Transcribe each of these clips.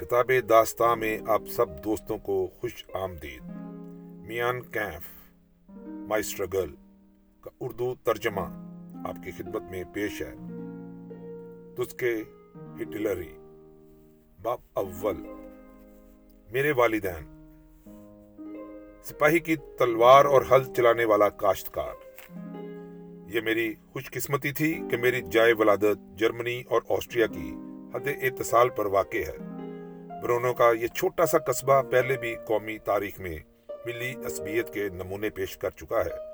کتاب داستان میں آپ سب دوستوں کو خوش آمدید۔ میان کیف، مائی اسٹرگل کا اردو ترجمہ آپ کی خدمت میں پیش ہے۔ تسکے ہٹلری باب اول۔ میرے والدین، سپاہی کی تلوار اور ہل چلانے والا کاشتکار۔ یہ میری خوش قسمتی تھی کہ میری جائے ولادت جرمنی اور آسٹریا کی حد اتصال پر واقع ہے۔ برونو کا یہ چھوٹا سا قصبہ پہلے بھی قومی تاریخ میں ملی عصبیت کے نمونے پیش کر چکا ہے۔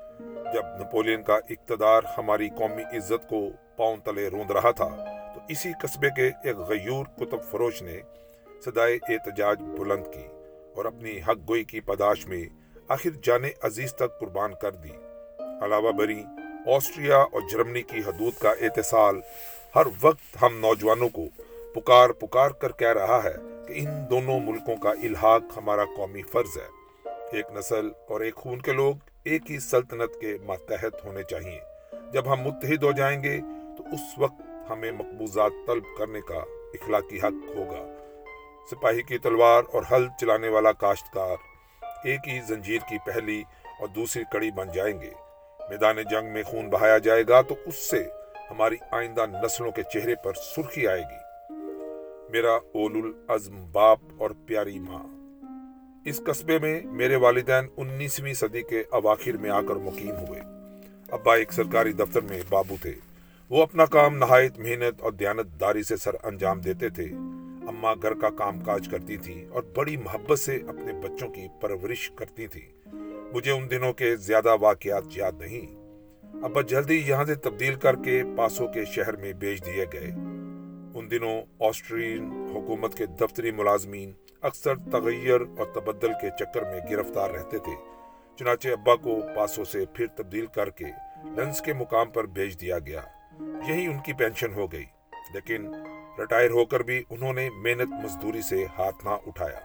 جب نپولین کا اقتدار ہماری قومی عزت کو پاؤں تلے روند رہا تھا، تو اسی قصبے کے ایک غیور کتب فروش نے صدائے احتجاج بلند کی اور اپنی حق گوئی کی پداش میں آخر جانے عزیز تک قربان کر دی۔ علاوہ بری، آسٹریا اور جرمنی کی حدود کا اتصال ہر وقت ہم نوجوانوں کو پکار پکار کر کہہ رہا ہے کہ ان دونوں ملکوں کا الحاق ہمارا قومی فرض ہے۔ ایک نسل اور ایک خون کے لوگ ایک ہی سلطنت کے ماتحت ہونے چاہیے جب ہم متحد ہو جائیں گے تو اس وقت ہمیں مقبوضات طلب کرنے کا اخلاقی حق ہوگا۔ سپاہی کی تلوار اور ہل چلانے والا کاشتکار ایک ہی زنجیر کی پہلی اور دوسری کڑی بن جائیں گے۔ میدان جنگ میں خون بہایا جائے گا تو اس سے ہماری آئندہ نسلوں کے چہرے پر سرخی آئے گی۔ میرا اول العزم باپ اور پیاری ماں۔ اس قصبے میں میرے والدین انیسویں صدی کے اواخر میں آ کر مقیم ہوئے۔ ابا ایک سرکاری دفتر میں بابو تھے۔ وہ اپنا کام نہایت محنت اور دیانت داری سے سر انجام دیتے تھے۔ اماں گھر کا کام کاج کرتی تھی اور بڑی محبت سے اپنے بچوں کی پرورش کرتی تھی۔ مجھے ان دنوں کے زیادہ واقعات یاد نہیں۔ ابا جلدی یہاں سے تبدیل کر کے پاسوں کے شہر میں بیچ دیے گئے۔ ان دنوں آسٹرین حکومت کے دفتری ملازمین اکثر تغیر اور تبدل کے چکر میں گرفتار رہتے تھے، چنانچہ ابا کو پاسوں سے پھر تبدیل کر کے لنس کے مقام پر بھیج دیا گیا۔ یہی ان کی پینشن ہو گئی، لیکن ریٹائر ہو کر بھی انہوں نے محنت مزدوری سے ہاتھ نہ اٹھایا۔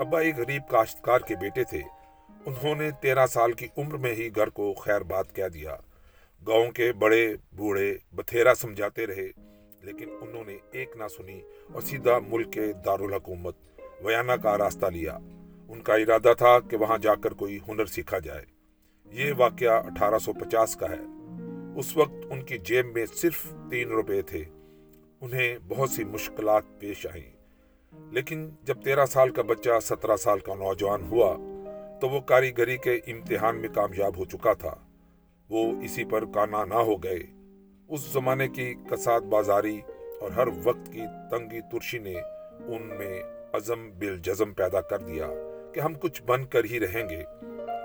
ابا ایک غریب کاشتکار کے بیٹے تھے، انہوں نے تیرہ سال کی عمر میں ہی گھر کو خیر بات کہہ دیا۔ گاؤں کے بڑے بوڑھے بتھیرا سمجھاتے رہے۔ لیکن انہوں نے ایک نہ سنی اور سیدھا ملک کے دارالحکومت، ویانا کا راستہ لیا۔ ان کا ارادہ تھا کہ وہاں جا کر کوئی ہنر سیکھا جائے۔ یہ واقعہ اٹھارہ سو پچاس کا ہے۔ اس وقت ان کی جیب میں صرف تین روپے تھے۔ انہیں بہت سی مشکلات پیش آئیں۔ لیکن جب تیرہ سال کا بچہ سترہ سال کا نوجوان ہوا، تو وہ کاریگری کے امتحان میں کامیاب ہو چکا تھا۔ وہ اسی پر کانا نہ ہو گئے۔ اس زمانے کی کسات بازاری اور ہر وقت کی تنگی ترشی نے ان میں عزم بالجزم پیدا کر دیا کہ ہم کچھ بن کر ہی رہیں گے۔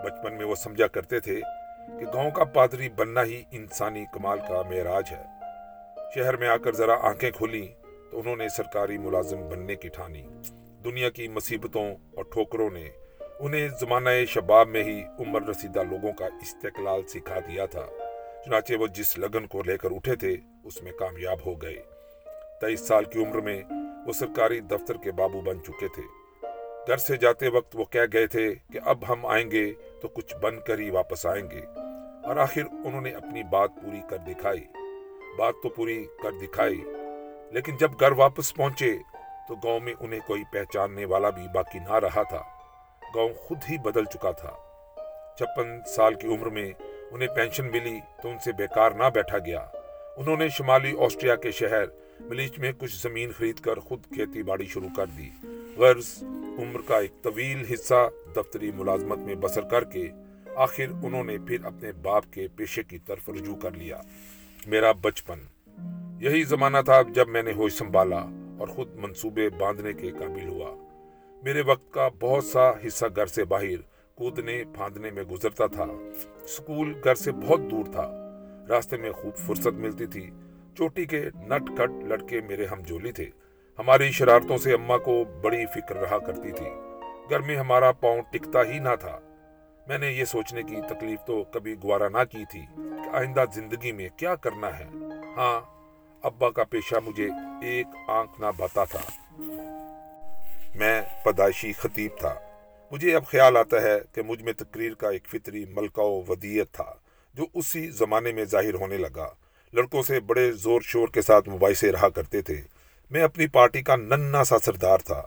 بچپن میں وہ سمجھا کرتے تھے کہ گاؤں کا پادری بننا ہی انسانی کمال کا معراج ہے۔ شہر میں آ کر ذرا آنکھیں کھولی تو انہوں نے سرکاری ملازم بننے کی ٹھانی۔ دنیا کی مصیبتوں اور ٹھوکروں نے انہیں زمانہ شباب میں ہی عمر رسیدہ لوگوں کا استقلال سکھا دیا تھا۔ چنانچہ وہ جس لگن کو لے کر اٹھے تھے، اس میں کامیاب ہو گئے۔ تیئیس سال کی عمر میں وہ سرکاری دفتر کے بابو بن چکے تھے۔ گھر سے جاتے وقت وہ کہہ گئے تھے کہ اب ہم آئیں گے تو کچھ بن کر ہی واپس آئیں گے۔ اور آخر انہوں نے اپنی بات پوری کر دکھائی۔ بات تو پوری کر دکھائی، لیکن جب گھر واپس پہنچے تو گاؤں میں انہیں کوئی پہچاننے والا بھی باقی نہ رہا تھا۔ گاؤں خود ہی بدل چکا تھا۔ چھپن سال کی عمر میں انہیں پینشن ملی تو ان سے بیکار نہ بیٹھا گیا۔ انہوں نے شمالی آسٹریا کے شہر ملیچ میں کچھ زمین خرید کر خود کھیتی باڑی شروع کر دی۔ غرض عمر کا ایک طویل حصہ دفتری ملازمت میں بسر کر کے آخر انہوں نے پھر اپنے باپ کے پیشے کی طرف رجوع کر لیا۔ میرا بچپن۔ یہی زمانہ تھا جب میں نے ہوش سنبھالا اور خود منصوبے باندھنے کے قابل ہوا۔ میرے وقت کا بہت سا حصہ گھر سے باہر کودنے پھاندنے میں گزرتا تھا۔ سکول گھر سے بہت دور تھا۔ راستے میں خوب فرصت ملتی تھی۔ چوٹی کے نٹ کٹ لڑکے میرے ہم جولی تھے۔ ہماری شرارتوں سے اماں کو بڑی فکر رہا کرتی تھی۔ گھر میں ہمارا پاؤں ٹکتا ہی نہ تھا۔ میں نے یہ سوچنے کی تکلیف تو کبھی گوارا نہ کی تھی کہ آئندہ زندگی میں کیا کرنا ہے۔ ہاں ابا کا پیشہ مجھے ایک آنکھ نہ بھاتا تھا۔ میں پدائشی خطیب تھا۔ مجھے اب خیال آتا ہے کہ مجھ میں تقریر کا ایک فطری ملکہ و ودیت تھا، جو اسی زمانے میں ظاہر ہونے لگا۔ لڑکوں سے بڑے زور شور کے ساتھ مباحثے رہا کرتے تھے۔ میں اپنی پارٹی کا ننا سا سردار تھا۔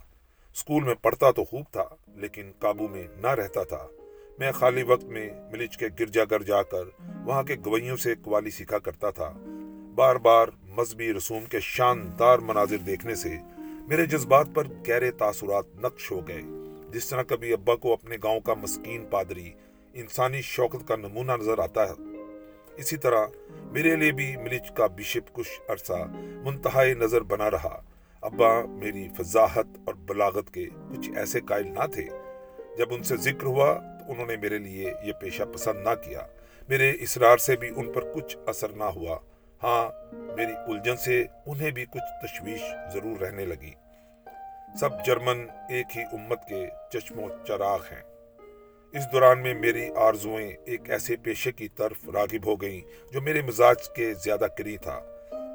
اسکول میں پڑھتا تو خوب تھا، لیکن قابو میں نہ رہتا تھا۔ میں خالی وقت میں ملچ کے گرجا گھر جا کر وہاں کے گوئیوں سے قوالی سیکھا کرتا تھا۔ بار بار مذہبی رسوم کے شاندار مناظر دیکھنے سے میرے جذبات پر گہرے تاثرات نقش ہو گئے۔ جس طرح کبھی ابا کو اپنے گاؤں کا مسکین پادری، انسانی شوقت کا نمونہ نظر آتا ہے۔ اسی طرح میرے لیے بھی ملچ کا بشپ کچھ عرصہ منتہائی نظر بنا رہا۔ ابا میری فضاحت اور بلاغت کے کچھ ایسے قائل نہ تھے۔ جب ان سے ذکر ہوا تو انہوں نے میرے لیے یہ پیشہ پسند نہ کیا۔ میرے اسرار سے بھی ان پر کچھ اثر نہ ہوا۔ ہاں میری الجھن سے انہیں بھی کچھ تشویش ضرور رہنے لگی۔ سب جرمن ایک ہی امت کے چشم و چراغ ہیں۔ اس دوران میں میری آرزوئیں ایک ایسے پیشے کی طرف راغب ہو گئیں جو میرے مزاج کے زیادہ کری تھا۔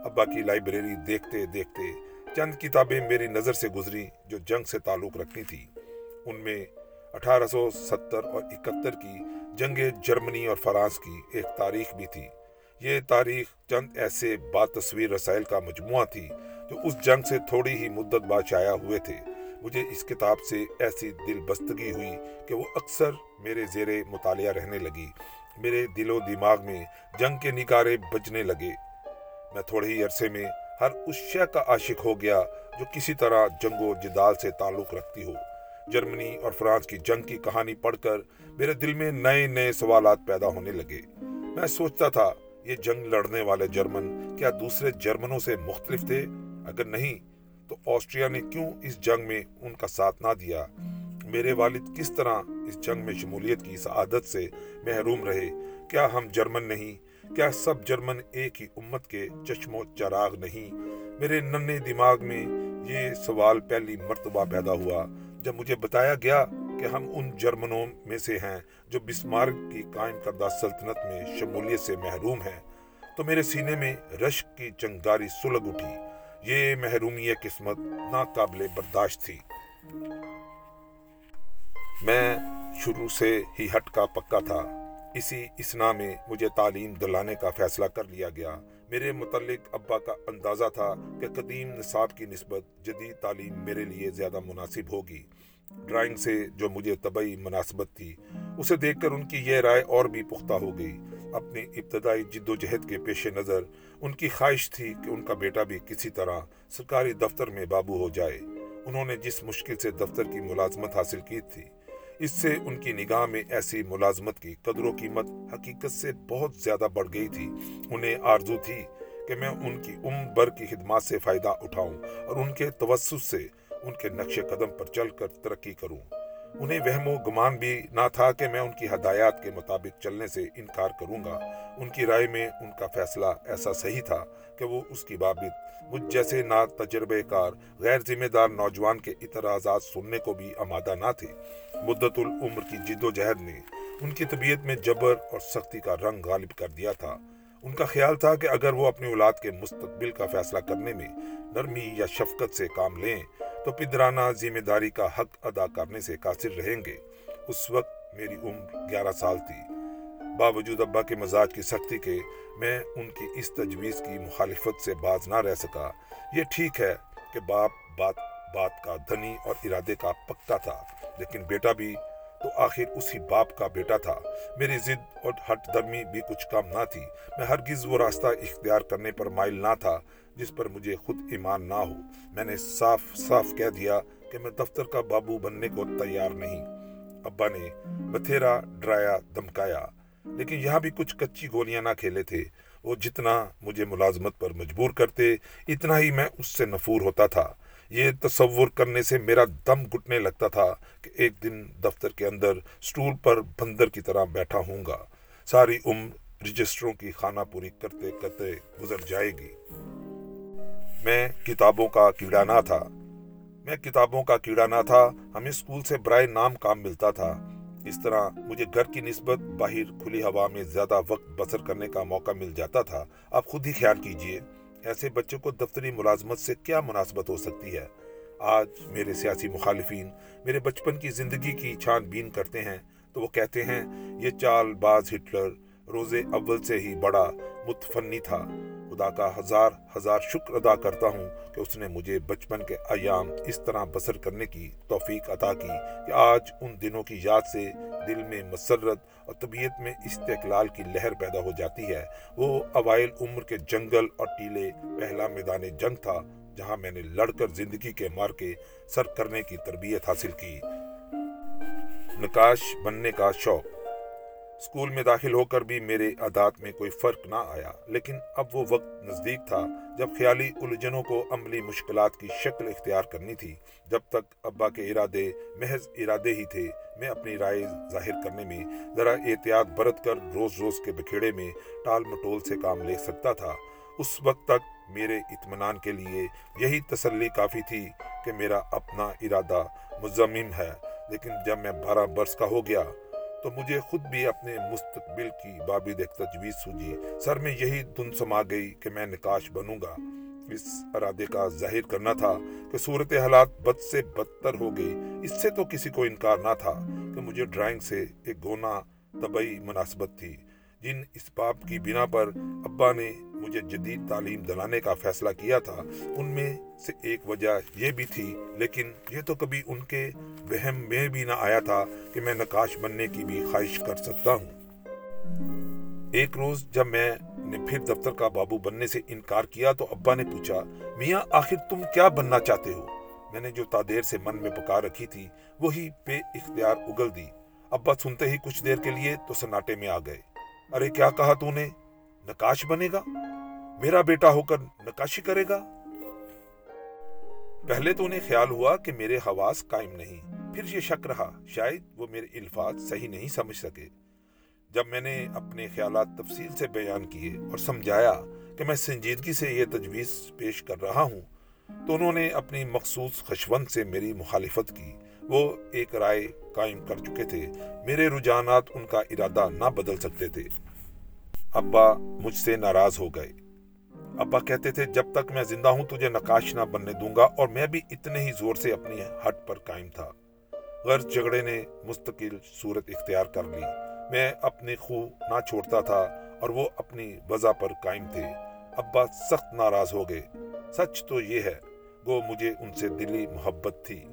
ابا کی لائبریری دیکھتے دیکھتے چند کتابیں میری نظر سے گزری جو جنگ سے تعلق رکھتی تھی ان میں اٹھارہ سو ستر اور اکہتر کی جنگ جرمنی اور فرانس کی ایک تاریخ بھی تھی۔ یہ تاریخ چند ایسے بات تصویر رسائل کا مجموعہ تھی جو اس جنگ سے تھوڑی ہی مدت بعد شائع ہوئے تھے، مجھے اس کتاب سے ایسی دل بستگی ہوئی کہ وہ اکثر میرے زیر مطالعہ رہنے لگی۔ میرے دل و دماغ میں جنگ کے نکارے بجنے لگے۔ میں تھوڑے ہی عرصے میں ہر اس شے کا عاشق ہو گیا جو کسی طرح جنگ و جدال سے تعلق رکھتی ہو۔ جرمنی اور فرانس کی جنگ کی کہانی پڑھ کر میرے دل میں نئے نئے سوالات پیدا ہونے لگے۔ میں سوچتا تھا، یہ جنگ لڑنے والے جرمن کیا دوسرے جرمنوں سے مختلف تھے؟ اگر نہیں، تو آسٹریا نے کیوں اس جنگ میں ان کا ساتھ نہ دیا؟ میرے والد کس طرح اس جنگ میں شمولیت کی سعادت سے محروم رہے؟ کیا ہم جرمن نہیں؟ کیا سب جرمن ایک ہی امت کے چشم و چراغ نہیں؟ میرے ننے دماغ میں یہ سوال پہلی مرتبہ پیدا ہوا، جب مجھے بتایا گیا کہ ہم ان جرمنوں میں سے ہیں جو بسمارک کی قائم کردہ سلطنت میں شمولیت سے محروم ہیں۔ تو میرے سینے میں رشک کی چنگاری سلگ اٹھی۔ یہ محرومی قسمت ناقابل برداشت تھی۔ میں شروع سے ہی ہٹ کا پکا تھا۔ اسی اسنا میں مجھے تعلیم دلانے کا فیصلہ کر لیا گیا۔ میرے متعلق ابا کا اندازہ تھا کہ قدیم نصاب کی نسبت جدید تعلیم میرے لیے زیادہ مناسب ہوگی۔ ڈرائنگ سے جو مجھے طبعی مناسبت تھی، اسے دیکھ کر ان کی یہ رائے اور بھی پختہ ہو گئی۔ اپنی ابتدائی جد و جہد کے پیش نظر ان کی خواہش تھی کہ ان کا بیٹا بھی کسی طرح سرکاری دفتر میں بابو ہو جائے۔ انہوں نے جس مشکل سے دفتر کی ملازمت حاصل کی تھی، اس سے ان کی نگاہ میں ایسی ملازمت کی قدر و قیمت حقیقت سے بہت زیادہ بڑھ گئی تھی۔ انہیں آرزو تھی کہ میں ان کی عمر بھر کی خدمات سے فائدہ اٹھاؤں اور ان کے توسط سے ان کے نقش قدم پر چل کر ترقی کروں۔ انہیں وہم و گمان بھی نہ تھا کہ میں ان کی ہدایات کے مطابق چلنے سے انکار کروں گا۔ ان کی رائے میں ان کا فیصلہ ایسا صحیح تھا کہ وہ اس کی بابت مجھ جیسے نا تجربے کار، غیر ذمہ دار نوجوان کے اعتراضات سننے کو بھی آمادہ نہ تھے۔ مدت العمر کی جد و جہد نے ان کی طبیعت میں جبر اور سختی کا رنگ غالب کر دیا تھا۔ ان کا خیال تھا کہ اگر وہ اپنی اولاد کے مستقبل کا فیصلہ کرنے میں نرمی یا شفقت سے کام لیں تو پدرانہ ذمہ داری کا حق ادا کرنے سے قاصر رہیں گے۔ اس وقت میری عمر گیارہ سال تھی۔ باوجود ابا کے مزاج کی سختی کے میں ان کی اس تجویز کی مخالفت سے باز نہ رہ سکا۔ یہ ٹھیک ہے کہ باپ بات بات کا دھنی اور ارادے کا پکا تھا، لیکن بیٹا بھی تو آخر اسی باپ کا بیٹا تھا۔ میری ضد اور ہٹ درمی بھی کچھ کم نہ تھی۔ میں ہرگز وہ راستہ اختیار کرنے پر مائل نہ تھا جس پر مجھے خود ایمان نہ ہو۔ میں نے صاف صاف کہہ دیا کہ میں دفتر کا بابو بننے کو تیار نہیں۔ ابا نے بتھیرا ڈرایا دمکایا لیکن یہاں بھی کچھ کچی گولیاں نہ کھیلے تھے۔ وہ جتنا مجھے ملازمت پر مجبور کرتے، اتنا ہی میں اس سے نفور ہوتا تھا۔ یہ تصور کرنے سے میرا دم گھٹنے لگتا تھا کہ ایک دن دفتر کے اندر سٹول پر بندر کی طرح بیٹھا ہوں گا۔ ساری عمر رجسٹروں کی خانہ پوری کرتے کرتے گزر جائے گی۔ میں کتابوں کا کیڑا نہ تھا۔ میں کتابوں کا کیڑا نہ تھا۔ ہمیں اسکول سے برائے نام کام ملتا تھا۔ اس طرح مجھے گھر کی نسبت باہر کھلی ہوا میں زیادہ وقت بسر کرنے کا موقع مل جاتا تھا۔ آپ خود ہی خیال کیجیے۔ ایسے بچوں کو دفتری ملازمت سے کیا مناسبت ہو سکتی ہے؟ آج میرے سیاسی مخالفین میرے بچپن کی زندگی کی چھان بین کرتے ہیں تو وہ کہتے ہیں، یہ چال باز ہٹلر روزے اول سے ہی بڑا متفنی تھا۔ خدا کا ہزار ہزار شکر ادا کرتا ہوں کہ اس نے مجھے بچپن کے ایام اس طرح بسر کرنے کی توفیق عطا کی کہ آج ان دنوں کی یاد سے دل میں مسرت اور طبیعت میں استقلال کی لہر پیدا ہو جاتی ہے۔ وہ اوائل عمر کے جنگل اور ٹیلے پہلا میدان جنگ تھا جہاں میں نے لڑ کر زندگی کے مار کے سر کرنے کی تربیت حاصل کی۔ نکاش بننے کا شوق۔ اسکول میں داخل ہو کر بھی میرے عادات میں کوئی فرق نہ آیا، لیکن اب وہ وقت نزدیک تھا جب خیالی الجھنوں کو عملی مشکلات کی شکل اختیار کرنی تھی، جب تک ابا کے ارادے محض ارادے ہی تھے، میں اپنی رائے ظاہر کرنے میں ذرا احتیاط برت کر روز روز کے بکھیڑے میں ٹال مٹول سے کام لے سکتا تھا۔ اس وقت تک میرے اطمینان کے لیے یہی تسلی کافی تھی کہ میرا اپنا ارادہ مزمم ہے، لیکن جب میں بارہ برس کا ہو گیا تو مجھے خود بھی اپنے مستقبل کی بابد ایک تجویز سوجی۔ سر میں یہی دن سما گئی کہ میں نکاش بنوں گا۔ اس ارادے کا ظاہر کرنا تھا کہ صورت حالات بد سے بدتر ہو گئی۔ اس سے تو کسی کو انکار نہ تھا کہ مجھے ڈرائنگ سے ایک گونا طبعی مناسبت تھی۔ جن اسباب کی بنا پر ابا نے مجھے جدید تعلیم دلانے کا فیصلہ کیا تھا، ان میں سے ایک وجہ یہ بھی تھی، لیکن یہ تو کبھی ان کے وہم میں بھی نہ آیا تھا کہ میں نقاش بننے کی بھی خواہش کر سکتا ہوں۔ ایک روز جب میں نے پھر دفتر کا بابو بننے سے انکار کیا تو ابا نے پوچھا، میاں آخر تم کیا بننا چاہتے ہو؟ میں نے جو تادیر سے من میں پکار رکھی تھی، وہی بے اختیار اگل دی۔ ابا سنتے ہی کچھ دیر کے لیے تو سناٹے میں آ گئے۔ ارے کیا کہا تو نے؟ نکاش بنے گا؟ میرا بیٹا ہو کر نکاشی کرے گا؟ پہلے تو انہیں خیال ہوا کہ میرے حواس قائم نہیں، پھر یہ شک رہا، شاید وہ میرے الفاظ صحیح نہیں سمجھ سکے۔ جب میں نے اپنے خیالات تفصیل سے بیان کیے اور سمجھایا کہ میں سنجیدگی سے یہ تجویز پیش کر رہا ہوں، تو انہوں نے اپنی مخصوص خشوند سے میری مخالفت کی۔ وہ ایک رائے قائم کر چکے تھے۔ میرے رجحانات ان کا ارادہ نہ بدل سکتے تھے۔ ابا مجھ سے ناراض ہو گئے۔ ابا کہتے تھے، جب تک میں زندہ ہوں تجھے نقاش نہ بننے دوں گا، اور میں بھی اتنے ہی زور سے اپنی ہٹ پر قائم تھا۔ غرض جھگڑے نے مستقل صورت اختیار کر لی۔ میں اپنے خو نہ چھوڑتا تھا اور وہ اپنی وضع پر قائم تھے۔ ابا سخت ناراض ہو گئے۔ سچ تو یہ ہے، وہ مجھے ان سے دلی محبت تھی۔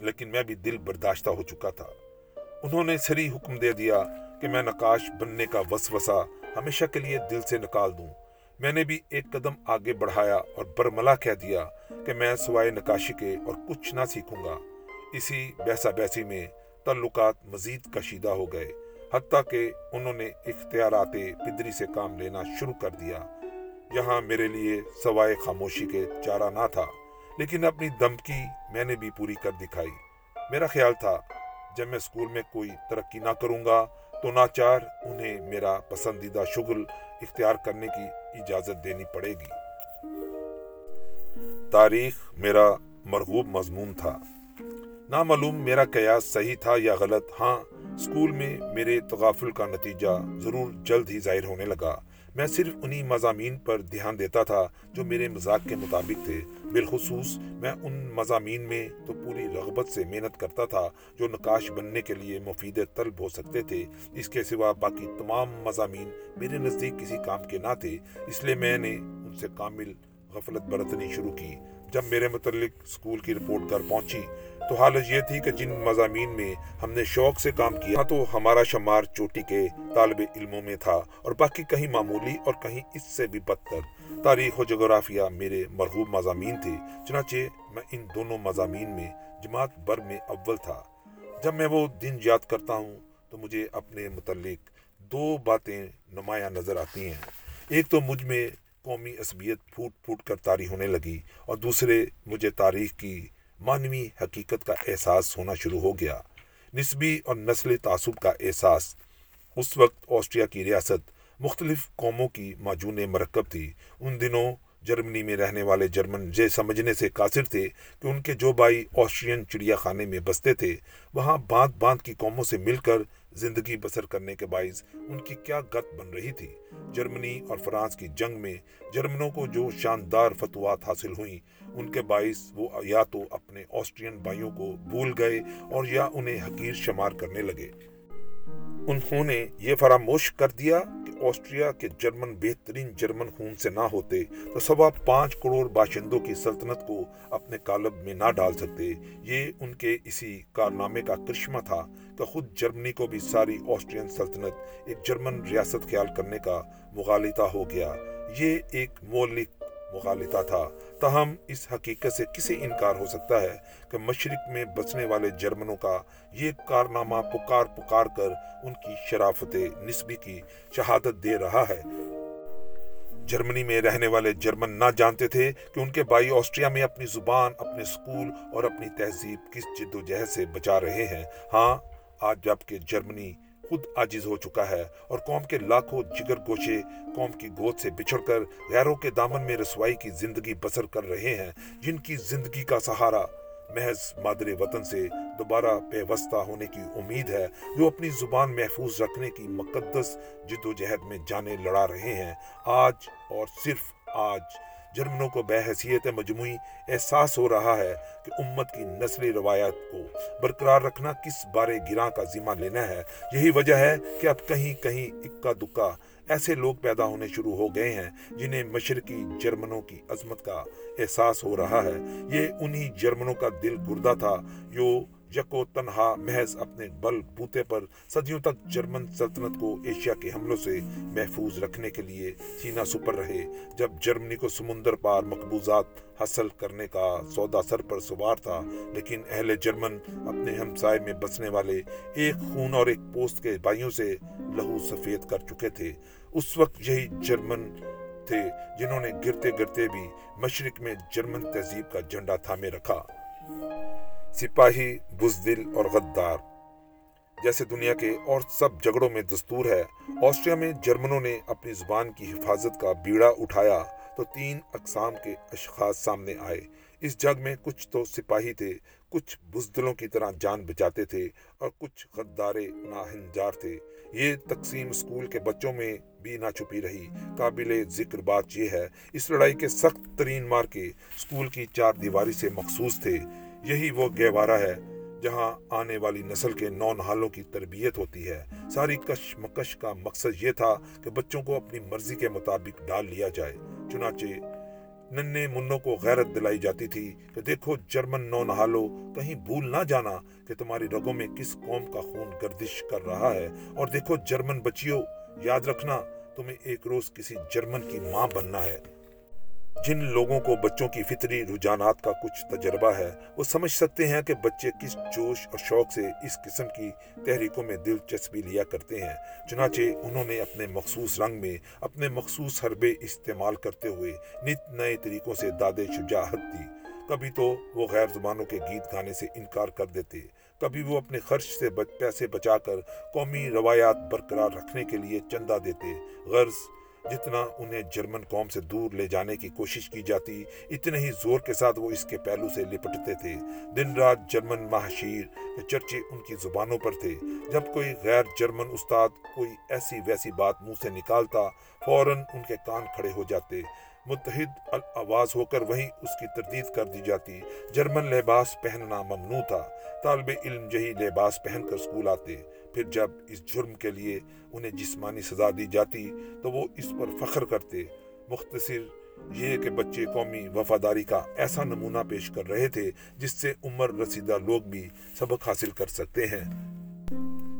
لیکن میں بھی دل برداشتہ ہو چکا تھا۔ انہوں نے سری حکم دے دیا کہ میں نقاش بننے کا وسوسہ ہمیشہ کے لیے دل سے نکال دوں۔ میں نے بھی ایک قدم آگے بڑھایا اور برملا کہہ دیا کہ میں سوائے نکاشی کے اور کچھ نہ سیکھوں گا۔ اسی بحثہ بحثی میں تعلقات مزید کشیدہ ہو گئے، حتیٰ کہ انہوں نے اختیارات پدری سے کام لینا شروع کر دیا۔ یہاں میرے لیے سوائے خاموشی کے چارہ نہ تھا۔ لیکن اپنی دمکی میں نے بھی پوری کر دکھائی۔ میرا خیال تھا، جب میں اسکول میں کوئی ترقی نہ کروں گا تو ناچار انہیں میرا پسندیدہ شغل اختیار کرنے کی اجازت دینی پڑے گی۔ تاریخ میرا مرغوب مضمون تھا۔ نامعلوم میرا قیاس صحیح تھا یا غلط ہاں اسکول میں میرے تغافل کا نتیجہ ضرور جلد ہی ظاہر ہونے لگا۔ میں صرف انہی مضامین پر دھیان دیتا تھا جو میرے مزاق کے مطابق تھے۔ بالخصوص میں ان مضامین میں تو پوری رغبت سے محنت کرتا تھا جو نقاش بننے کے لیے مفید طلب ہو سکتے تھے۔ اس کے سوا باقی تمام مضامین میرے نزدیک کسی کام کے نہ تھے، اس لیے میں نے ان سے کامل غفلت برتنی شروع کی۔ جب میرے متعلق اسکول کی رپورٹ کر پہنچی تو حالت یہ تھی کہ جن مضامین میں ہم نے شوق سے کام کیا تو ہمارا شمار چوٹی کے طالب علموں میں تھا اور باقی کہیں معمولی اور کہیں اس سے بھی بدتر۔ تاریخ و جغرافیہ میرے مرغوب مضامین تھے، چنانچہ میں ان دونوں مضامین میں جماعت بر میں اول تھا۔ جب میں وہ دن یاد کرتا ہوں تو مجھے اپنے متعلق دو باتیں نمایاں نظر آتی ہیں۔ ایک تو مجھ میں قومی عصبیت پھوٹ پھوٹ کر تاری ہونے لگی اور دوسرے مجھے تاریخ کی مانوی حقیقت کا احساس ہونا شروع ہو گیا۔ نسبی اور نسل تعصب کا احساس۔ اس وقت آسٹریا کی ریاست مختلف قوموں کی معجون مرکب تھی۔ ان دنوں جرمنی میں رہنے والے جرمن یہ سمجھنے سے قاصر تھے کہ ان کے جو بھائی آسٹرین چڑیا خانے میں بستے تھے، وہاں باندھ باندھ کی قوموں سے مل کر زندگی بسر کرنے کے باعث ان کی کیا گت بن رہی تھی۔ جرمنی اور فرانس کی جنگ میں جرمنوں کو جو شاندار فتوات حاصل ہوئیں، ان کے باعث وہ یا تو اپنے آسٹرین بھائیوں کو بھول گئے اور یا انہیں حقیر شمار کرنے لگے۔ انہوں نے یہ فراموش کر دیا آسٹریا کے جرمن بہترین جرمن خون سے نہ ہوتے تو سوا پانچ کروڑ باشندوں کی سلطنت کو اپنے کالب میں نہ ڈال سکتے۔ یہ ان کے اسی کارنامے کا کرشمہ تھا کہ خود جرمنی کو بھی ساری آسٹرین سلطنت ایک جرمن ریاست خیال کرنے کا مغالطہ ہو گیا۔ یہ ایک مولک مغالطہ تھا۔ تاہم، اس حقیقت سے کسے انکار ہو سکتا ہے کہ مشرق میں بسنے والے جرمنوں کا یہ کارنامہ پکار پکار کر ان کی شرافت نسبی کی شہادت دے رہا ہے۔ جرمنی میں رہنے والے جرمن نہ جانتے تھے کہ ان کے بائی آسٹریا میں اپنی زبان، اپنے سکول اور اپنی تہذیب کس جد و جہد سے بچا رہے ہیں۔ ہاں آج جبکہ جرمنی خود عاجز ہو چکا ہے اور قوم کے لاکھوں جگر گوشے قوم کی گود سے بچھڑ کر غیروں کے دامن میں رسوائی کی زندگی بسر کر رہے ہیں، جن کی زندگی کا سہارا محض مادر وطن سے دوبارہ پیوستہ ہونے کی امید ہے، جو اپنی زبان محفوظ رکھنے کی مقدس جد و جہد میں جانے لڑا رہے ہیں۔ آج اور صرف آج جرمنوں کو بے حیثیت مجموعی احساس ہو رہا ہے کہ امت کی نسلی روایت کو برقرار رکھنا کس بارے گراں کا ذمہ لینا ہے۔ یہی وجہ ہے کہ اب کہیں کہیں اکا دکا ایسے لوگ پیدا ہونے شروع ہو گئے ہیں جنہیں مشرقی جرمنوں کی عظمت کا احساس ہو رہا ہے۔ یہ انہی جرمنوں کا دل گردہ تھا جو یکو تنہا محض اپنے بل بوتے پر صدیوں تک جرمن سلطنت کو ایشیا کے حملوں سے محفوظ رکھنے کے لیے سینہ سپر رہے، جب جرمنی کو سمندر پار مقبوضات حاصل کرنے کا سودا سر پر سوار تھا، لیکن اہل جرمن اپنے ہمسائے میں بسنے والے ایک خون اور ایک پوسٹ کے بھائیوں سے لہو سفید کر چکے تھے۔ اس وقت یہی جرمن تھے جنہوں نے گرتے گرتے بھی مشرق میں جرمن تہذیب کا جھنڈا تھامے رکھا۔ سپاہی، بزدل اور غدار۔ جیسے دنیا کے اور سب جگڑوں میں دستور ہے، آسٹریا میں جرمنوں نے اپنی زبان کی حفاظت کا بیڑا اٹھایا تو تین اقسام کے اشخاص سامنے آئے۔ اس جگ میں کچھ تو سپاہی تھے، کچھ بزدلوں کی طرح جان بچاتے تھے اور کچھ غدارے ناہنجار تھے۔ یہ تقسیم اسکول کے بچوں میں بھی نہ چھپی رہی۔ قابل ذکر بات یہ ہے، اس لڑائی کے سخت ترین مار کے اسکول کی چار دیواری سے مخصوص تھے۔ یہی وہ گہوارہ ہے جہاں آنے والی نسل کے نونحالوں کی تربیت ہوتی ہے۔ ساری کش مکش کا مقصد یہ تھا کہ بچوں کو اپنی مرضی کے مطابق ڈال لیا جائے۔ چنانچہ ننے منوں کو غیرت دلائی جاتی تھی کہ دیکھو جرمن نونحالو کہیں بھول نہ جانا کہ تمہاری رگوں میں کس قوم کا خون گردش کر رہا ہے۔ اور دیکھو جرمن بچیوں، یاد رکھنا تمہیں ایک روز کسی جرمن کی ماں بننا ہے۔ جن لوگوں کو بچوں کی فطری رجحانات کا کچھ تجربہ ہے، وہ سمجھ سکتے ہیں کہ بچے کس جوش اور شوق سے اس قسم کی تحریکوں میں دلچسپی لیا کرتے ہیں۔ چنانچہ انہوں نے اپنے مخصوص رنگ میں اپنے مخصوص حربے استعمال کرتے ہوئے نت نئے طریقوں سے داد شجاعت دی۔ کبھی تو وہ غیر زبانوں کے گیت گانے سے انکار کر دیتے، کبھی وہ اپنے خرچ سے پیسے بچا کر قومی روایات برقرار رکھنے کے لیے چندہ دیتے۔ غرض جتنا انہیں جرمن قوم سے دور لے جانے کی کوشش کی جاتی، اتنے ہی زور کے ساتھ وہ اس کے پہلو سے لپٹتے تھے۔ دن رات جرمن مہاشیر چرچے ان کی زبانوں پر تھے۔ جب کوئی غیر جرمن استاد کوئی ایسی ویسی بات منہ سے نکالتا، فوراً ان کے کان کھڑے ہو جاتے۔ متحد آواز ہو کر وہیں اس کی تردید کر دی جاتی۔ جرمن لباس پہننا ممنوع تھا۔ طالب علم یہی لباس پہن کر اسکول آتے۔ پھر جب اس جرم کے لیے انہیں جسمانی سزا دی جاتی تو وہ اس پر فخر کرتے۔ مختصر یہ کہ بچے قومی وفاداری کا ایسا نمونہ پیش کر رہے تھے جس سے عمر رسیدہ لوگ بھی سبق حاصل کر سکتے ہیں۔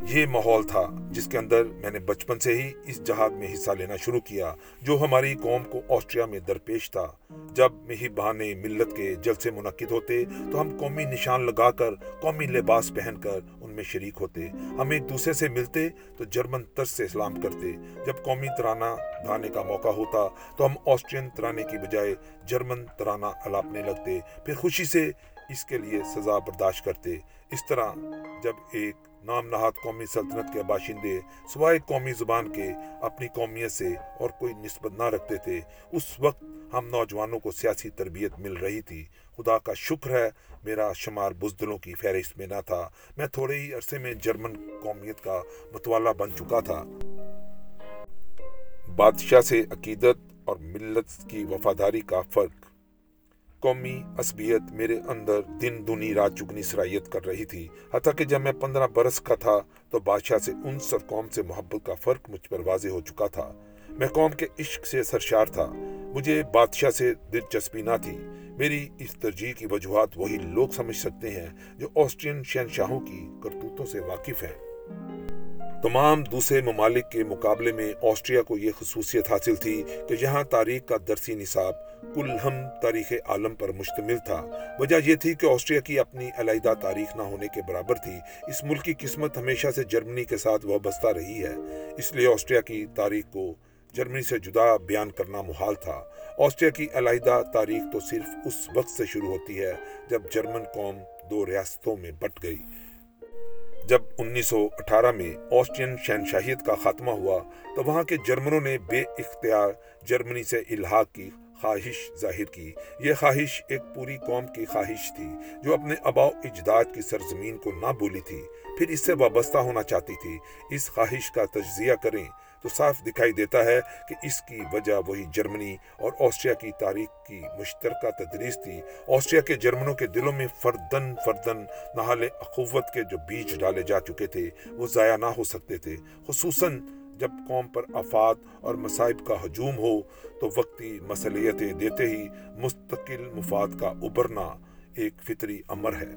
یہ ماحول تھا جس کے اندر میں نے بچپن سے ہی اس جہاد میں حصہ لینا شروع کیا، جو ہماری قوم کو آسٹریا میں درپیش تھا۔ جب مہی بہانے ملت کے جلسے منعقد ہوتے تو ہم قومی نشان لگا کر قومی لباس پہن کر میں شریک ہوتے، ہم ایک دوسرے سے ملتے تو جرمن طرز سے اسلام کرتے۔ جب قومی ترانہ گانے کا موقع ہوتا تو ہم آسٹرین ترانے کی بجائے جرمن ترانہ الاپنے لگتے۔ پھر خوشی سے اس کے لیے سزا برداشت کرتے۔ اس طرح جب ایک نام نہاد قومی سلطنت کے باشندے سوائے قومی زبان کے اپنی قومیت سے اور کوئی نسبت نہ رکھتے تھے، اس وقت ہم نوجوانوں کو سیاسی تربیت مل رہی تھی۔ خدا کا شکر ہے، میرا شمار بزدلوں کی فہرست میں نہ تھا۔ میں تھوڑے ہی عرصے میں جرمن قومیت کا متوالا بن چکا تھا۔ بادشاہ سے عقیدت اور ملت کی وفاداری کا فرق۔ قومی عصبیت میرے اندر دن دنی رات چگنی صلاحیت کر رہی تھی۔ حتیٰ کہ جب میں پندرہ برس کا تھا تو بادشاہ سے انس اور قوم سے محبت کا فرق مجھ پر واضح ہو چکا تھا۔ میں قوم کے عشق سے سرشار تھا۔ مجھے بادشاہ سے دلچسپی نہ تھی۔ میری اس ترجیح کی وجوہات وہی لوگ سمجھ سکتے ہیں جو آسٹرین شہنشاہوں کی کرتوتوں سے واقف ہیں۔ تمام دوسرے ممالک کے مقابلے میں آسٹریا کو یہ خصوصیت حاصل تھی کہ یہاں تاریخ کا درسی نصاب کل ہم تاریخ عالم پر مشتمل تھا۔ وجہ یہ تھی کہ آسٹریا کی اپنی علیحدہ تاریخ نہ ہونے کے برابر تھی۔ اس ملک کی قسمت ہمیشہ سے جرمنی کے ساتھ وابستہ رہی ہے۔ اس لیے آسٹریا کی تاریخ کو جرمنی سے جدا بیان کرنا محال تھا۔ آسٹریا کی علیحدہ تاریخ تو صرف اس وقت سے شروع ہوتی ہے جب جرمن قوم دو ریاستوں میں بٹ گئی۔ جب انیس سو اٹھارہ میں آسٹرین شہنشاہیت کا خاتمہ ہوا، تو وہاں کے جرمنوں نے بے اختیار جرمنی سے الحاق کی خواہش ظاہر کی۔ یہ خواہش ایک پوری قوم کی خواہش تھی جو اپنے اباؤ اجداد کی سرزمین کو نہ بولی تھی، پھر اس سے وابستہ ہونا چاہتی تھی۔ اس خواہش کا تجزیہ کریں تو صاف دکھائی دیتا ہے کہ اس کی وجہ وہی جرمنی اور آسٹریا کی تاریخ کی مشترکہ تدریس تھی۔ آسٹریا کے جرمنوں کے دلوں میں فردن فردن نحال اخوت کے جو بیج ڈالے جا چکے تھے، وہ ضائع نہ ہو سکتے تھے۔ خصوصاً جب قوم پر افات اور مصائب کا ہجوم ہو، تو وقتی مسلیتیں دیتے ہی مستقل مفاد کا ابھرنا ایک فطری امر ہے۔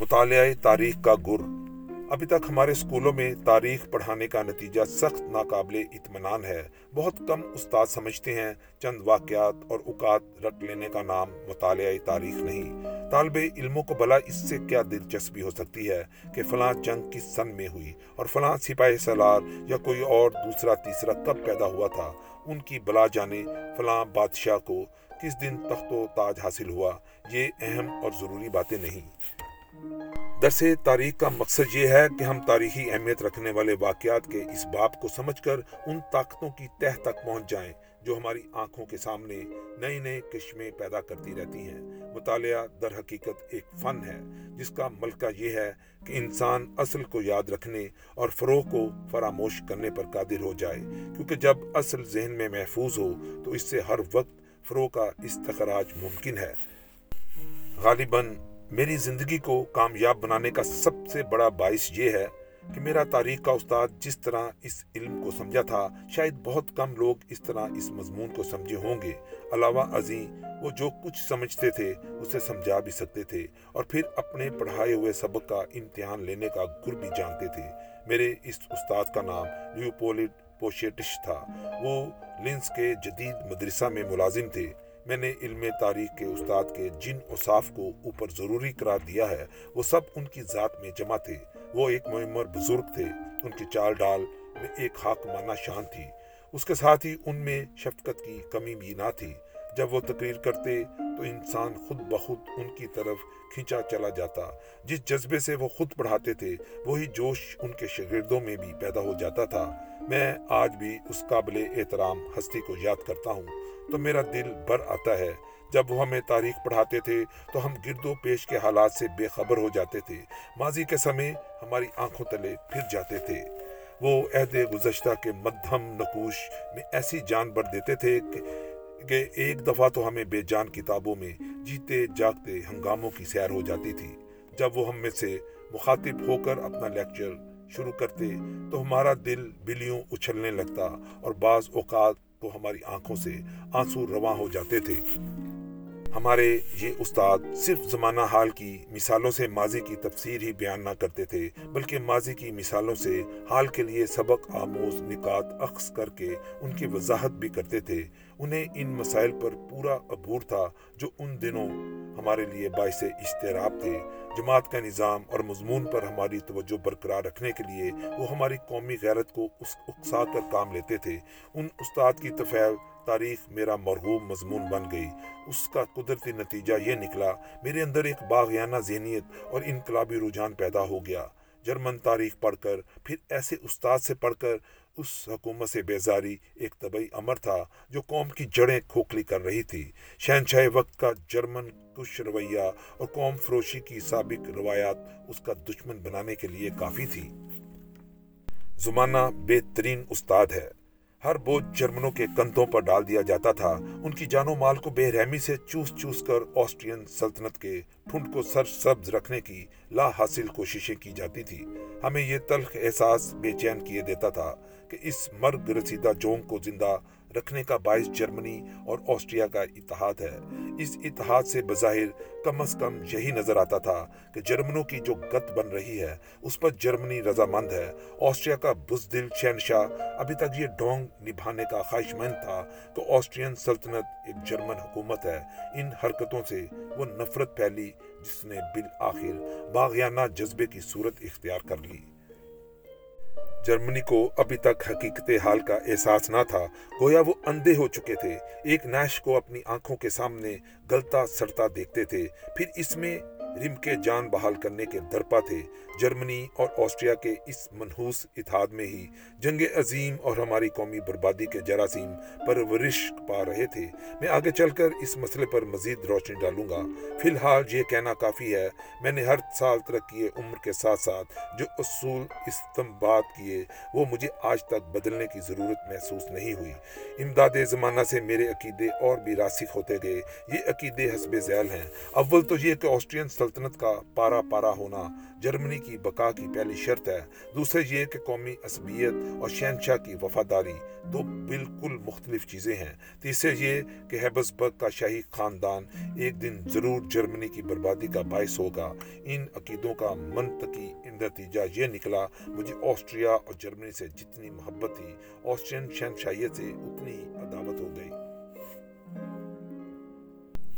مطالعہ تاریخ کا گر ابھی تک ہمارے اسکولوں میں تاریخ پڑھانے کا نتیجہ سخت ناقابل اطمینان ہے۔ بہت کم استاد سمجھتے ہیں چند واقعات اور اوقات رٹ لینے کا نام مطالعہ تاریخ نہیں۔ طالب علموں کو بلا اس سے کیا دلچسپی ہو سکتی ہے کہ فلاں جنگ کس سن میں ہوئی اور فلاں سپاہی سالار یا کوئی اور دوسرا تیسرا کب پیدا ہوا تھا؟ ان کی بلا جانے فلاں بادشاہ کو کس دن تخت و تاج حاصل ہوا؟ یہ اہم اور ضروری باتیں نہیں۔ درس تاریخ کا مقصد یہ ہے کہ ہم تاریخی اہمیت رکھنے والے واقعات کے اس باپ کو سمجھ کر ان طاقتوں کی تہ تک پہنچ جائیں جو ہماری آنکھوں کے سامنے نئے نئے کشمے پیدا کرتی رہتی ہیں۔ مطالعہ در حقیقت ایک فن ہے، جس کا ملکہ یہ ہے کہ انسان اصل کو یاد رکھنے اور فروغ کو فراموش کرنے پر قادر ہو جائے۔ کیونکہ جب اصل ذہن میں محفوظ ہو، تو اس سے ہر وقت فروغ کا استخراج ممکن ہے۔ غالباً میری زندگی کو کامیاب بنانے کا سب سے بڑا باعث یہ ہے کہ میرا تاریخ کا استاد جس طرح اس علم کو سمجھا تھا، شاید بہت کم لوگ اس طرح اس مضمون کو سمجھے ہوں گے۔ علاوہ ازیں، وہ جو کچھ سمجھتے تھے، اسے سمجھا بھی سکتے تھے اور پھر اپنے پڑھائے ہوئے سبق کا امتحان لینے کا گر بھی جانتے تھے۔ میرے اس استاد کا نام لیوپولڈ پوشیٹش تھا۔ وہ لنس کے جدید مدرسہ میں ملازم تھے۔ میں نے علم تاریخ کے استاد کے جن اصاف کو اوپر ضروری قرار دیا ہے، وہ سب ان کی ذات میں جمع تھے۔ وہ ایک معمر بزرگ تھے۔ ان کی چال ڈال میں ایک حاکمانہ شان تھی۔ اس کے ساتھ ہی ان میں شفقت کی کمی بھی نہ تھی۔ جب وہ تقریر کرتے تو انسان خود بخود ان کی طرف کھینچا چلا جاتا۔ جس جذبے سے وہ خود پڑھاتے تھے، وہی جوش ان کے شاگردوں میں بھی پیدا ہو جاتا تھا۔ میں آج بھی اس قابل احترام ہستی کو یاد کرتا ہوں۔ تو میرا دل بر آتا ہے۔ جب وہ ہمیں تاریخ پڑھاتے تھے، تو ہم گرد و پیش کے حالات سے بے خبر ہو جاتے تھے۔ ماضی کے سمے ہماری آنکھوں تلے پھر جاتے تھے۔ وہ عہد گزشتہ کے مدھم نقوش میں ایسی جان بر دیتے تھے کہ ایک دفعہ تو ہمیں بے جان کتابوں میں جیتے جاگتے ہنگاموں کی سیر ہو جاتی تھی۔ جب وہ ہم میں سے مخاطب ہو کر اپنا لیکچر شروع کرتے، تو ہمارا دل بلیوں اچھلنے لگتا اور بعض اوقات تو ہماری آنکھوں سے آنسو رواں ہو جاتے تھے۔ ہمارے یہ استاد صرف زمانہ حال کی مثالوں سے ماضی کی تفسیر ہی بیان نہ کرتے تھے، بلکہ ماضی کی مثالوں سے حال کے لیے سبق، آموز، نکات، اخذ کر کے ان کی وضاحت بھی کرتے تھے۔ انہیں ان مسائل پر پورا عبور تھا جو ان دنوں ہمارے لیے باعث اشتراب تھے۔ جماعت کا نظام اور مضمون پر ہماری توجہ برقرار رکھنے کے لیے وہ ہماری قومی غیرت کو اکسا کر کام لیتے تھے۔ ان استاد کی تفیل تاریخ میرا مرغوب مضمون بن گئی۔ اس کا قدرتی نتیجہ یہ نکلا، میرے اندر ایک باغیانہ ذہنیت اور انقلابی رجحان پیدا ہو گیا۔ جرمن تاریخ پڑھ کر، پھر ایسے استاد سے پڑھ کر اس حکومت سے بیزاری ایک طبعی امر تھا جو قوم کی جڑیں کھوکھلی کر رہی تھی۔ شہنشاہ وقت کا جرمن کش رویہ اور قوم فروشی کی سابق روایات اس کا دشمن بنانے کے لیے کافی تھی۔ زمانہ بہترین استاد ہے۔ ہر بوجھ جرمنوں کے کندھوں پر ڈال دیا جاتا تھا۔ ان کی جان و مال کو بے رحمی سے چوس چوس کر آسٹرین سلطنت کے ٹھنڈ کو سر سبز رکھنے کی لا حاصل کوششیں کی جاتی تھی۔ ہمیں یہ تلخ احساس بے چین کیے دیتا تھا۔ کہ اس مرگ رسیدہ جونگ کو زندہ رکھنے کا باعث جرمنی اور آسٹریا کا اتحاد ہے۔ اس اتحاد سے بظاہر کم از کم یہی نظر آتا تھا کہ جرمنوں کی جو گت بن رہی ہے، اس پر جرمنی رضامند ہے۔ آسٹریا کا بزدل شہنشاہ ابھی تک یہ ڈونگ نبھانے کا خواہش مند تھا تو آسٹرین سلطنت ایک جرمن حکومت ہے۔ ان حرکتوں سے وہ نفرت پھیلی جس نے بالآخر باغیانہ جذبے کی صورت اختیار کر لی۔ جرمنی کو ابھی تک حقیقت حال کا احساس نہ تھا، گویا وہ اندھے ہو چکے تھے۔ ایک نیش کو اپنی آنکھوں کے سامنے گلتا سڑتا دیکھتے تھے۔ پھر اس میں رم کے جان بحال کرنے کے درپا تھے۔ جرمنی اور آسٹریا کے اس منحوس اتحاد میں ہی جنگ عظیم اور ہماری قومی بربادی کے جراثیم پر ورش پا رہے تھے۔ میں آگے چل کر اس مسئلے پر مزید روشنی ڈالوں گا۔ فی الحال یہ کہنا کافی ہے، میں نے ہر سال ترقی عمر کے ساتھ ساتھ جو اصول استمباد کیے، وہ مجھے آج تک بدلنے کی ضرورت محسوس نہیں ہوئی۔ امداد زمانہ سے میرے عقیدے اور بھی راسخ ہوتے گئے۔ یہ عقیدے حسب ذیل ہیں۔ اول تو یہ کہ آسٹرین سلطنت کا پارا پارا ہونا جرمنی کی بقا کی پہلی شرط ہے۔ دوسرے یہ کہ قومی عصبیت اور شہنشاہ کی وفاداری دو بالکل مختلف چیزیں ہیں۔ تیسرے یہ کہ ہیبسبرگ کا شاہی خاندان ایک دن ضرور جرمنی کی بربادی کا باعث ہوگا۔ ان عقیدوں کا منطقی نتیجہ یہ نکلا، مجھے آسٹریا اور جرمنی سے جتنی محبت تھی، آسٹرین شہنشاہیت سے اتنی ہی عداوت ہو گئی۔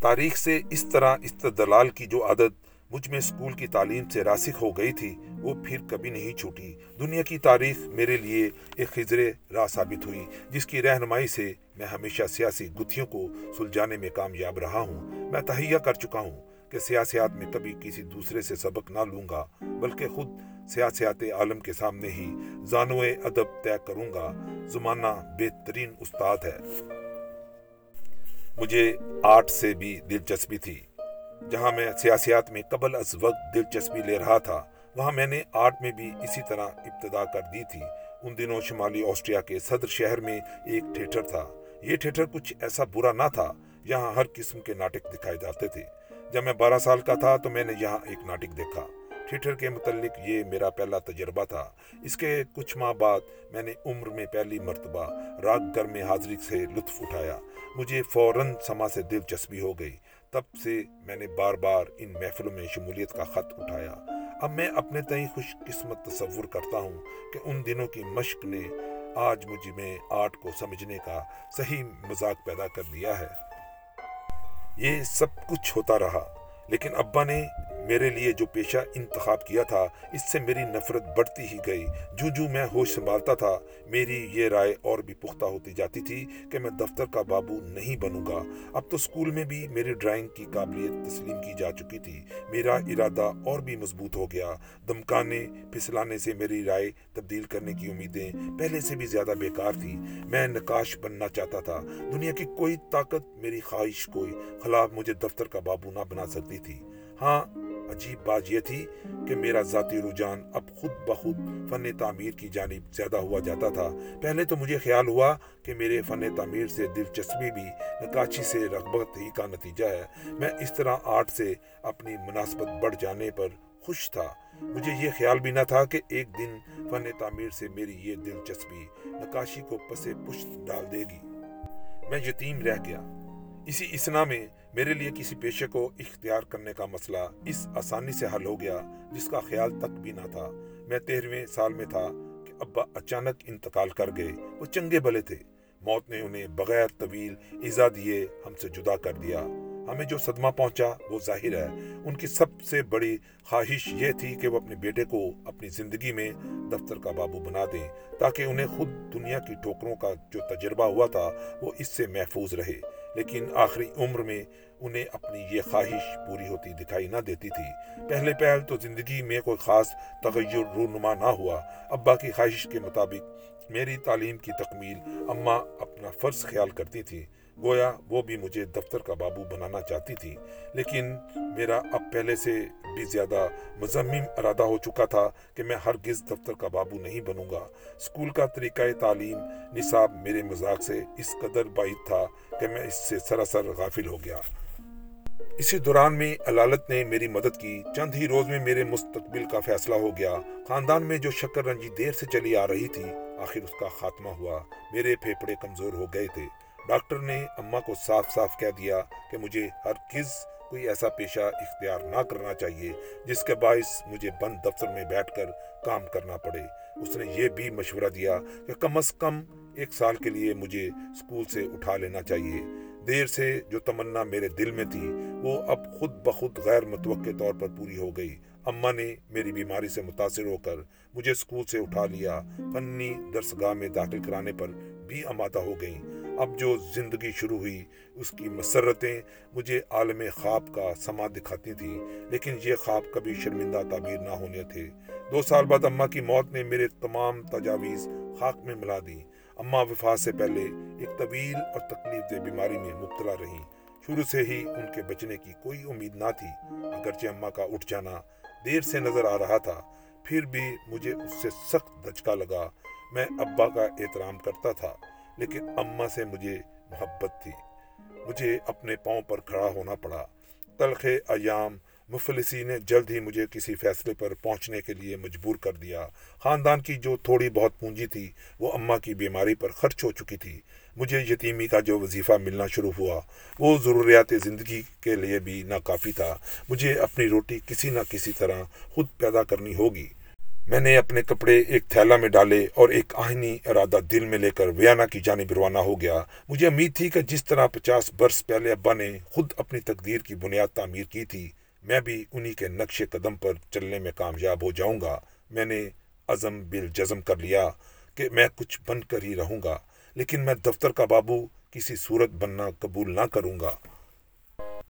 تاریخ سے اس طرح استدلال کی جو عادت مجھ میں اسکول کی تعلیم سے راسخ ہو گئی تھی، وہ پھر کبھی نہیں چھوٹی۔ دنیا کی تاریخ میرے لیے ایک خزر راہ ثابت ہوئی، جس کی رہنمائی سے میں ہمیشہ سیاسی گتھیوں کو سلجھانے میں کامیاب رہا ہوں۔ میں تہیا کر چکا ہوں کہ سیاسیات میں کبھی کسی دوسرے سے سبق نہ لوں گا، بلکہ خود سیاسیات عالم کے سامنے ہی زانو ادب طے کروں گا۔ زمانہ بہترین استاد ہے۔ مجھے آرٹ سے بھی دلچسپی تھی۔ جہاں میں سیاسیات میں قبل از وقت دلچسپی لے رہا تھا، وہاں میں نے آرٹ میں بھی اسی طرح ابتدا کر دی تھی۔ ان دنوں شمالی آسٹریا کے صدر شہر میں ایک تھیٹر تھا۔ یہ تھیٹر کچھ ایسا برا نہ تھا یہاں ہر قسم کے ناٹک دکھائے جاتے تھے۔ جب میں بارہ سال کا تھا تو میں نے یہاں ایک ناٹک دیکھا۔ تھیٹر کے متعلق یہ میرا پہلا تجربہ تھا۔ اس کے کچھ ماہ بعد میں نے عمر میں پہلی مرتبہ راگ گھر میں حاضری سے لطف اٹھایا۔ مجھے فوراً سما سے دلچسپی ہو گئی۔ تب سے میں نے بار بار ان محفلوں میں شمولیت کا خط اٹھایا۔ اب میں اپنے تئیں خوش قسمت تصور کرتا ہوں کہ ان دنوں کی مشق نے آج مجھ میں آرٹ کو سمجھنے کا صحیح مذاق پیدا کر دیا ہے۔ یہ سب کچھ ہوتا رہا، لیکن ابا نے میرے لیے جو پیشہ انتخاب کیا تھا، اس سے میری نفرت بڑھتی ہی گئی۔ جو جو میں ہوش سنبھالتا تھا، میری یہ رائے اور بھی پختہ ہوتی جاتی تھی کہ میں دفتر کا بابو نہیں بنوں گا۔ اب تو سکول میں بھی میری ڈرائنگ کی قابلیت تسلیم کی جا چکی تھی۔ میرا ارادہ اور بھی مضبوط ہو گیا۔ دمکانے پھسلانے سے میری رائے تبدیل کرنے کی امیدیں پہلے سے بھی زیادہ بیکار تھی میں نقاش بننا چاہتا تھا۔ دنیا کی کوئی طاقت، میری خواہش کوئی خلاف مجھے دفتر کا بابو نہ بنا سکتی تھی۔ ہاں عجیب بات یہ تھی کہ میرا ذاتی رجحان اب خود بخود فن تعمیر کی جانب زیادہ ہوا جاتا تھا۔ پہلے تو مجھے خیال ہوا کہ میرے فن تعمیر سے دلچسپی بھی نکاچی سے رغبت ہی کا نتیجہ ہے۔ میں اس طرح آرٹ سے اپنی مناسبت بڑھ جانے پر خوش تھا۔ مجھے یہ خیال بھی نہ تھا کہ ایک دن فن تعمیر سے میری یہ دلچسپی نکاشی کو پسے پشت ڈال دے گی۔ میں یتیم رہ گیا۔ اسی اسنا میں میرے لیے کسی پیشے کو اختیار کرنے کا مسئلہ اس آسانی سے حل ہو گیا جس کا خیال تک بھی نہ تھا۔ میں تیرہویں سال میں تھا کہ ابا اچانک انتقال کر گئے۔ وہ چنگے بلے تھے۔ موت نے انہیں بغیر طویل ایزا دیے ہم سے جدا کر دیا۔ ہمیں جو صدمہ پہنچا وہ ظاہر ہے۔ ان کی سب سے بڑی خواہش یہ تھی کہ وہ اپنے بیٹے کو اپنی زندگی میں دفتر کا بابو بنا دیں تاکہ انہیں خود دنیا کی ٹوکروں کا جو تجربہ ہوا تھا وہ اس سے محفوظ رہے۔ لیکن آخری عمر میں انہیں اپنی یہ خواہش پوری ہوتی دکھائی نہ دیتی تھی۔ پہلے پہل تو زندگی میں کوئی خاص تغیر رونما نہ ہوا۔ ابا کی خواہش کے مطابق میری تعلیم کی تکمیل اماں اپنا فرض خیال کرتی تھی۔ گویا وہ بھی مجھے دفتر کا بابو بنانا چاہتی تھی، لیکن میرا اب پہلے سے بھی زیادہ مزمم ارادہ ہو چکا تھا کہ میں ہرگز دفتر کا بابو نہیں بنوں گا۔ اسکول کا طریقہ تعلیم نصاب میرے مذاق سے اس قدر بعید تھا کہ میں اس سے سراسر غافل ہو گیا۔ اسی دوران میں علالت نے میری مدد کی۔ چند ہی روز میں میرے مستقبل کا فیصلہ ہو گیا۔ خاندان میں جو شکر رنجی دیر سے چلی آ رہی تھی، آخر اس کا خاتمہ ہوا۔ میرے پھیپڑے کمزور ہو گئے تھے۔ ڈاکٹر نے اماں کو صاف صاف کہہ دیا کہ مجھے ہر کس کوئی ایسا پیشہ اختیار نہ کرنا چاہیے جس کے باعث مجھے بند دفتر میں بیٹھ کر کام کرنا پڑے۔ اس نے یہ بھی مشورہ دیا کہ کم از کم ایک سال کے لیے مجھے اسکول سے اٹھا لینا چاہیے۔ دیر سے جو تمنا میرے دل میں تھی، وہ اب خود بخود غیر متوقع طور پر پوری ہو گئی۔ اماں نے میری بیماری سے متاثر ہو کر مجھے اسکول سے اٹھا لیا۔ فنی درسگاہ میں داخل کرانے پر بھی آمادہ ہو گئیں۔ اب جو زندگی شروع ہوئی، اس کی مسرتیں مجھے عالم خواب کا سما دکھاتی تھی لیکن یہ خواب کبھی شرمندہ تعبیر نہ ہونے تھے۔ دو سال بعد اماں کی موت نے میرے تمام تجاویز خاک میں ملا دی۔ اماں وفات سے پہلے ایک طویل اور تکلیف دہ بیماری میں مبتلا رہی شروع سے ہی ان کے بچنے کی کوئی امید نہ تھی۔ اگرچہ اماں کا اٹھ جانا دیر سے نظر آ رہا تھا، پھر بھی مجھے اس سے سخت دھچکا لگا۔ میں ابا کا احترام کرتا تھا۔ لیکن اماں سے مجھے محبت تھی۔ مجھے اپنے پاؤں پر کھڑا ہونا پڑا۔ تلخ ایام مفلسی نے جلد ہی مجھے کسی فیصلے پر پہنچنے کے لیے مجبور کر دیا۔ خاندان کی جو تھوڑی بہت پونجی تھی، وہ اماں کی بیماری پر خرچ ہو چکی تھی۔ مجھے یتیمی کا جو وظیفہ ملنا شروع ہوا، وہ ضروریات زندگی کے لیے بھی ناکافی تھا۔ مجھے اپنی روٹی کسی نہ کسی طرح خود پیدا کرنی ہوگی۔ میں نے اپنے کپڑے ایک تھیلا میں ڈالے اور ایک آہنی ارادہ دل میں لے کر ویانا کی جانب روانہ ہو گیا۔ مجھے امید تھی کہ جس طرح پچاس برس پہلے ابا نے خود اپنی تقدیر کی بنیاد تعمیر کی تھی، میں بھی انہی کے نقش قدم پر چلنے میں کامیاب ہو جاؤں گا۔ میں نے عزم بل جزم کر لیا کہ میں کچھ بن کر ہی رہوں گا، لیکن میں دفتر کا بابو کسی صورت بننا قبول نہ کروں گا۔